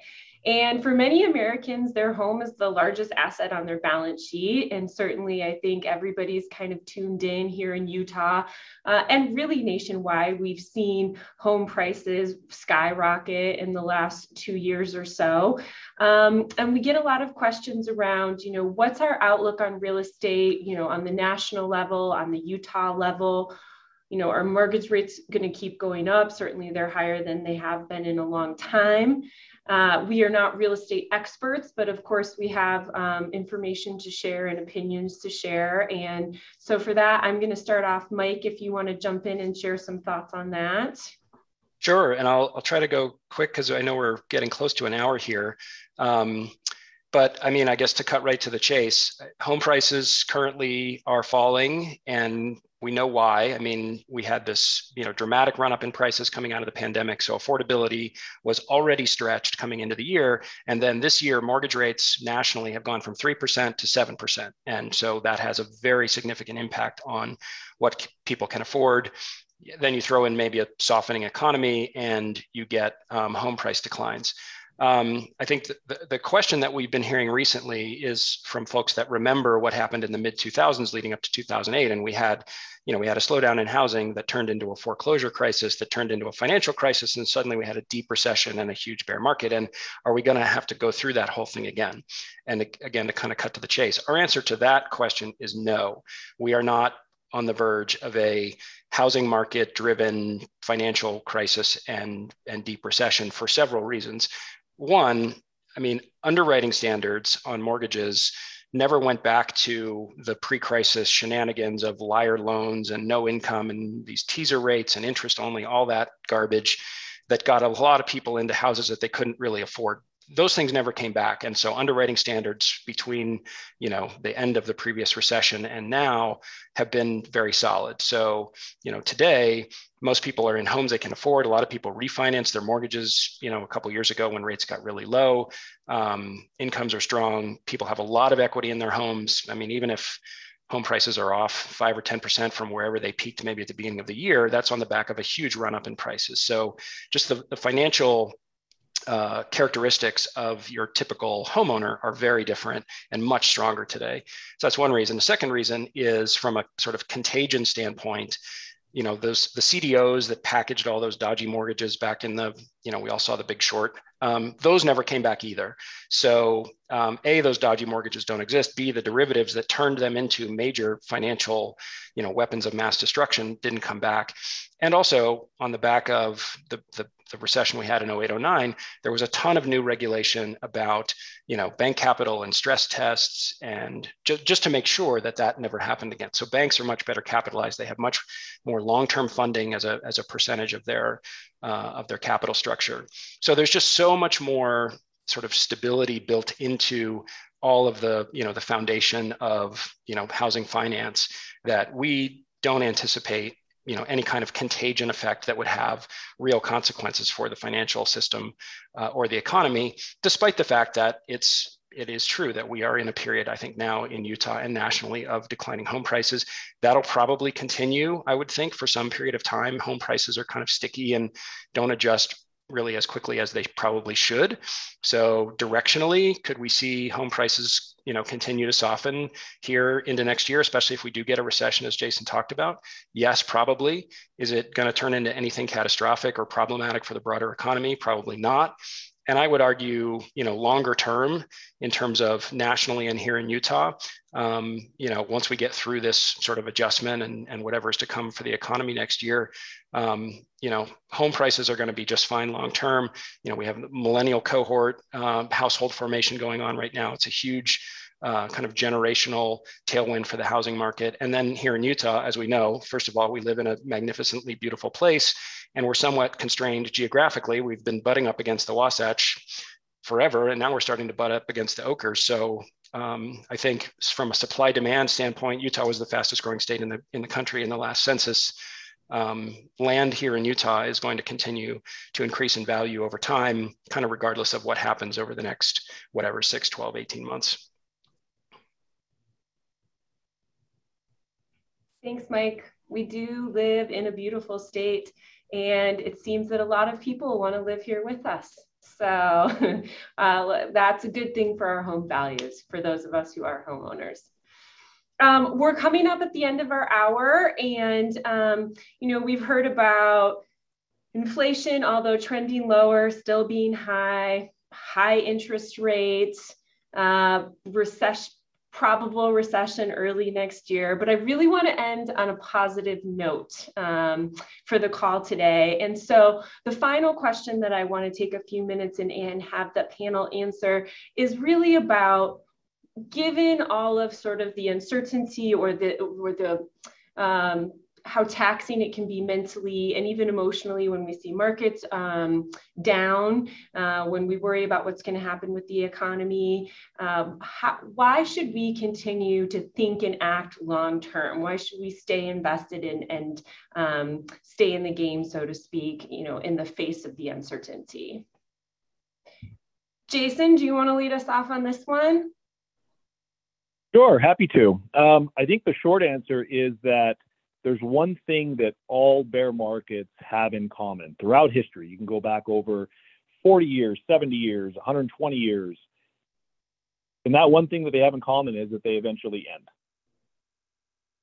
And for many Americans, their home is the largest asset on their balance sheet. And certainly, I think everybody's kind of tuned in here in Utah uh, and really nationwide. We've seen home prices skyrocket in the last two years or so. Um, and we get a lot of questions around, you know, what's our outlook on real estate, you know, on the national level, on the Utah level? you know, are mortgage rates going to keep going up? Certainly, they're higher than they have been in a long time. Uh, we are not real estate experts, but of course we have um, information to share and opinions to share. And so for that, I'm going to start off, Mike, if you want to jump in and share some thoughts on that. Sure, and I'll, I'll try to go quick because I know we're getting close to an hour here. Um, but I mean, I guess to cut right to the chase, home prices currently are falling, and we know why. I mean, we had this, you know, dramatic run up in prices coming out of the pandemic. So affordability was already stretched coming into the year. And then this year, mortgage rates nationally have gone from 3% to 7%. And so that has a very significant impact on what people can afford. Then you throw in maybe a softening economy and you get um, home price declines. Um, I think the, the question that we've been hearing recently is from folks that remember what happened in the mid 2000s leading up to 2008. And we had, you know, we had a slowdown in housing that turned into a foreclosure crisis, that turned into a financial crisis. And suddenly we had a deep recession and a huge bear market. And are we going to have to go through that whole thing again? And again, to kind of cut to the chase, our answer to that question is no. We are not on the verge of a housing market driven financial crisis and, and deep recession for several reasons one, I mean, underwriting standards on mortgages never went back to the pre-crisis shenanigans of liar loans and no income and these teaser rates and interest only, all that garbage that got a lot of people into houses that they couldn't really afford those things never came back. And so underwriting standards between you know the end of the previous recession and now have been very solid. So you know today most people are in homes they can afford. A lot of people refinance their mortgages you know a couple years ago when rates got really low. Um, incomes are strong. People have a lot of equity in their homes. I mean even if home prices are off 5 or 10% from wherever they peaked maybe at the beginning of the year that's on the back of a huge run up in prices. So just the, the financial uh, characteristics of your typical homeowner are very different and much stronger today. So that's one reason. The second reason is from a sort of contagion standpoint, you know, those the CDOs that packaged all those dodgy mortgages back in the, you know, we all saw the big short. Um, those never came back either. So um, A, those dodgy mortgages don't exist. B, the derivatives that turned them into major financial, you know, weapons of mass destruction didn't come back. And also on the back of the, the the recession we had in 0809 there was a ton of new regulation about you know bank capital and stress tests and ju- just to make sure that that never happened again. So banks are much better capitalized. They have much more long-term funding as a as a percentage of their uh, of their capital structure. So there's just so much more sort of stability built into all of the you know the foundation of you know housing finance that we don't anticipate you know any kind of contagion effect that would have real consequences for the financial system uh, or the economy despite the fact that it's it is true that we are in a period i think now in utah and nationally of declining home prices. That'll probably continue i would think for some period of time. Home prices are kind of sticky and don't adjust really as quickly as they probably should. So directionally, could we see home prices, you know, continue to soften here into next year, especially if we do get a recession, as Jason talked about? Yes, probably. Is it going to turn into anything catastrophic or problematic for the broader economy? Probably not and I would argue, you know, longer term in terms of nationally and here in Utah, um, you know, once we get through this sort of adjustment and, and whatever is to come for the economy next year, um, you know, home prices are going to be just fine long term. You know, we have millennial cohort uh, household formation going on right now. It's a huge uh, kind of generational tailwind for the housing market. And then here in Utah, as we know, first of all, we live in a magnificently beautiful place and we're somewhat constrained geographically. We've been butting up against the Wasatch forever, and now we're starting to butt up against the Oquirrh. So um, I think from a supply demand standpoint, Utah was the fastest growing state in the in the country in the last census. Um, land here in Utah is going to continue to increase in value over time, kind of regardless of what happens over the next whatever 6, 12, 18 months. Thanks, Mike. We do live in a beautiful state and it seems that a lot of people want to live here with us. So [LAUGHS] uh, that's a good thing for our home values for those of us who are homeowners. Um, we're coming up at the end of our hour, and um, you know we've heard about inflation, although trending lower, still being high, high interest rates, uh, recession, probable recession early next year. But I really want to end on a positive note um, for the call today. And so the final question that I want to take a few minutes and, and have the panel answer is really about given all of sort of the uncertainty or the or the um, how taxing it can be mentally and even emotionally when we see markets um, down, uh, when we worry about what's going to happen with the economy. Um, how, why should we continue to think and act long term? Why should we stay invested in and um, stay in the game, so to speak, you know, in the face of the uncertainty? Jason, do you want to lead us off on this one? Sure, happy to. Um, I think the short answer is that there's one thing that all bear markets have in common throughout history. You can go back over 40 years, 70 years, 120 years. And that one thing that they have in common is that they eventually end.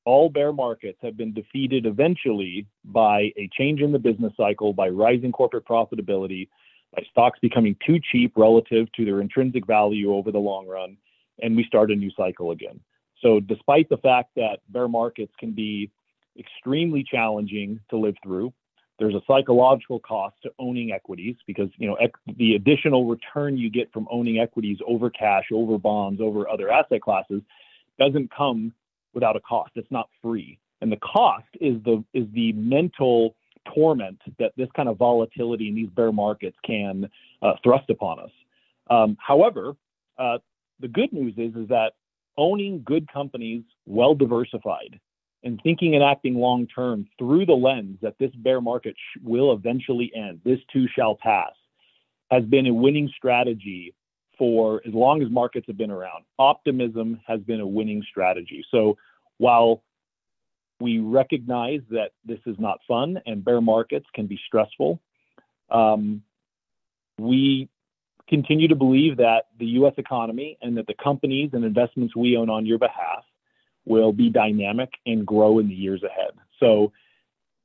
All bear markets have been defeated eventually by a change in the business cycle, by rising corporate profitability, by stocks becoming too cheap relative to their intrinsic value over the long run, and we start a new cycle again. So, despite the fact that bear markets can be extremely challenging to live through. There's a psychological cost to owning equities because you know ec- the additional return you get from owning equities over cash, over bonds, over other asset classes doesn't come without a cost. It's not free, and the cost is the is the mental torment that this kind of volatility in these bear markets can uh, thrust upon us. Um, however, uh, the good news is is that owning good companies, well diversified, and thinking and acting long term through the lens that this bear market sh- will eventually end, this too shall pass, has been a winning strategy for as long as markets have been around. Optimism has been a winning strategy. So while we recognize that this is not fun and bear markets can be stressful, um, we continue to believe that the US economy and that the companies and investments we own on your behalf will be dynamic and grow in the years ahead. So,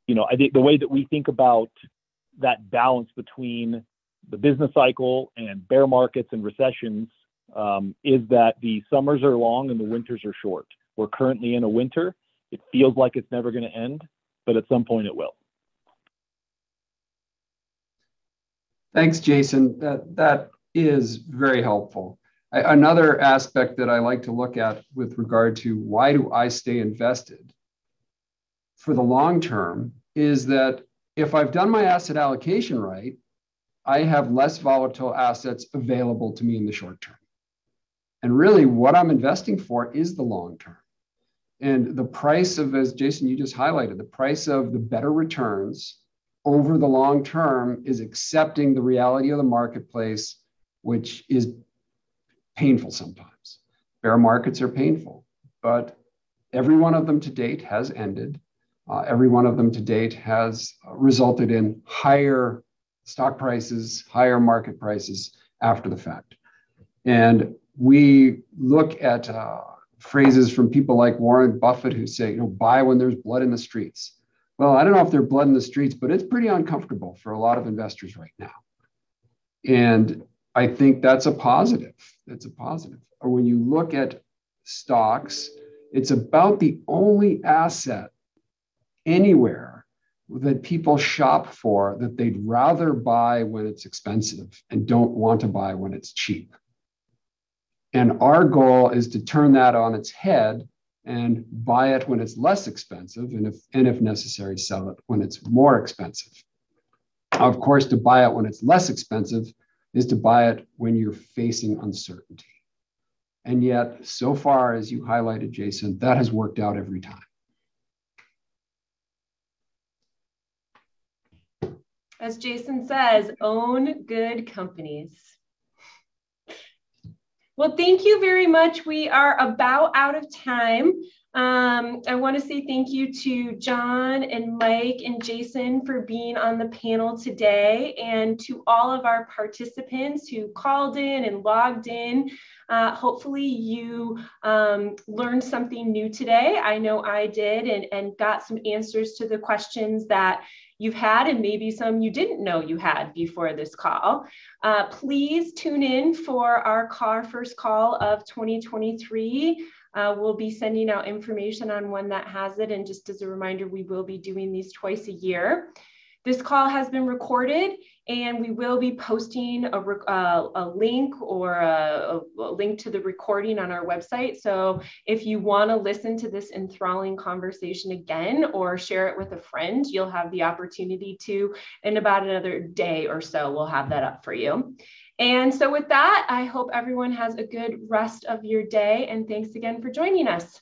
you know, I think the way that we think about that balance between the business cycle and bear markets and recessions um, is that the summers are long and the winters are short. We're currently in a winter. It feels like it's never going to end, but at some point it will. Thanks, Jason. That that is very helpful another aspect that I like to look at with regard to why do I stay invested for the long term is that if I've done my asset allocation right, I have less volatile assets available to me in the short term. And really, what I'm investing for is the long term. And the price of, as Jason, you just highlighted, the price of the better returns over the long term is accepting the reality of the marketplace, which is painful sometimes. Bear markets are painful, but every one of them to date has ended. Uh, every one of them to date has resulted in higher stock prices, higher market prices after the fact. And we look at uh, phrases from people like Warren Buffett who say, you know, buy when there's blood in the streets. Well, I don't know if there's blood in the streets, but it's pretty uncomfortable for a lot of investors right now. And I think that's a positive. That's a positive. Or when you look at stocks, it's about the only asset anywhere that people shop for that they'd rather buy when it's expensive and don't want to buy when it's cheap. And our goal is to turn that on its head and buy it when it's less expensive, and if, and if necessary, sell it when it's more expensive. Of course, to buy it when it's less expensive is to buy it when you're facing uncertainty. And yet, so far, as you highlighted, Jason, that has worked out every time. As Jason says, own good companies. Well, thank you very much. We are about out of time. Um, I want to say thank you to John and Mike and Jason for being on the panel today and to all of our participants who called in and logged in. Uh, hopefully you um, learned something new today. I know I did and, and got some answers to the questions that you've had and maybe some you didn't know you had before this call. Uh, please tune in for our car first call of 2023. Uh, we'll be sending out information on when that has it. And just as a reminder, we will be doing these twice a year. This call has been recorded and we will be posting a, uh, a link or a, a, link to the recording on our website. So if you want to listen to this enthralling conversation again or share it with a friend, you'll have the opportunity to in about another day or so, we'll have that up for you. And so with that, I hope everyone has a good rest of your day and thanks again for joining us.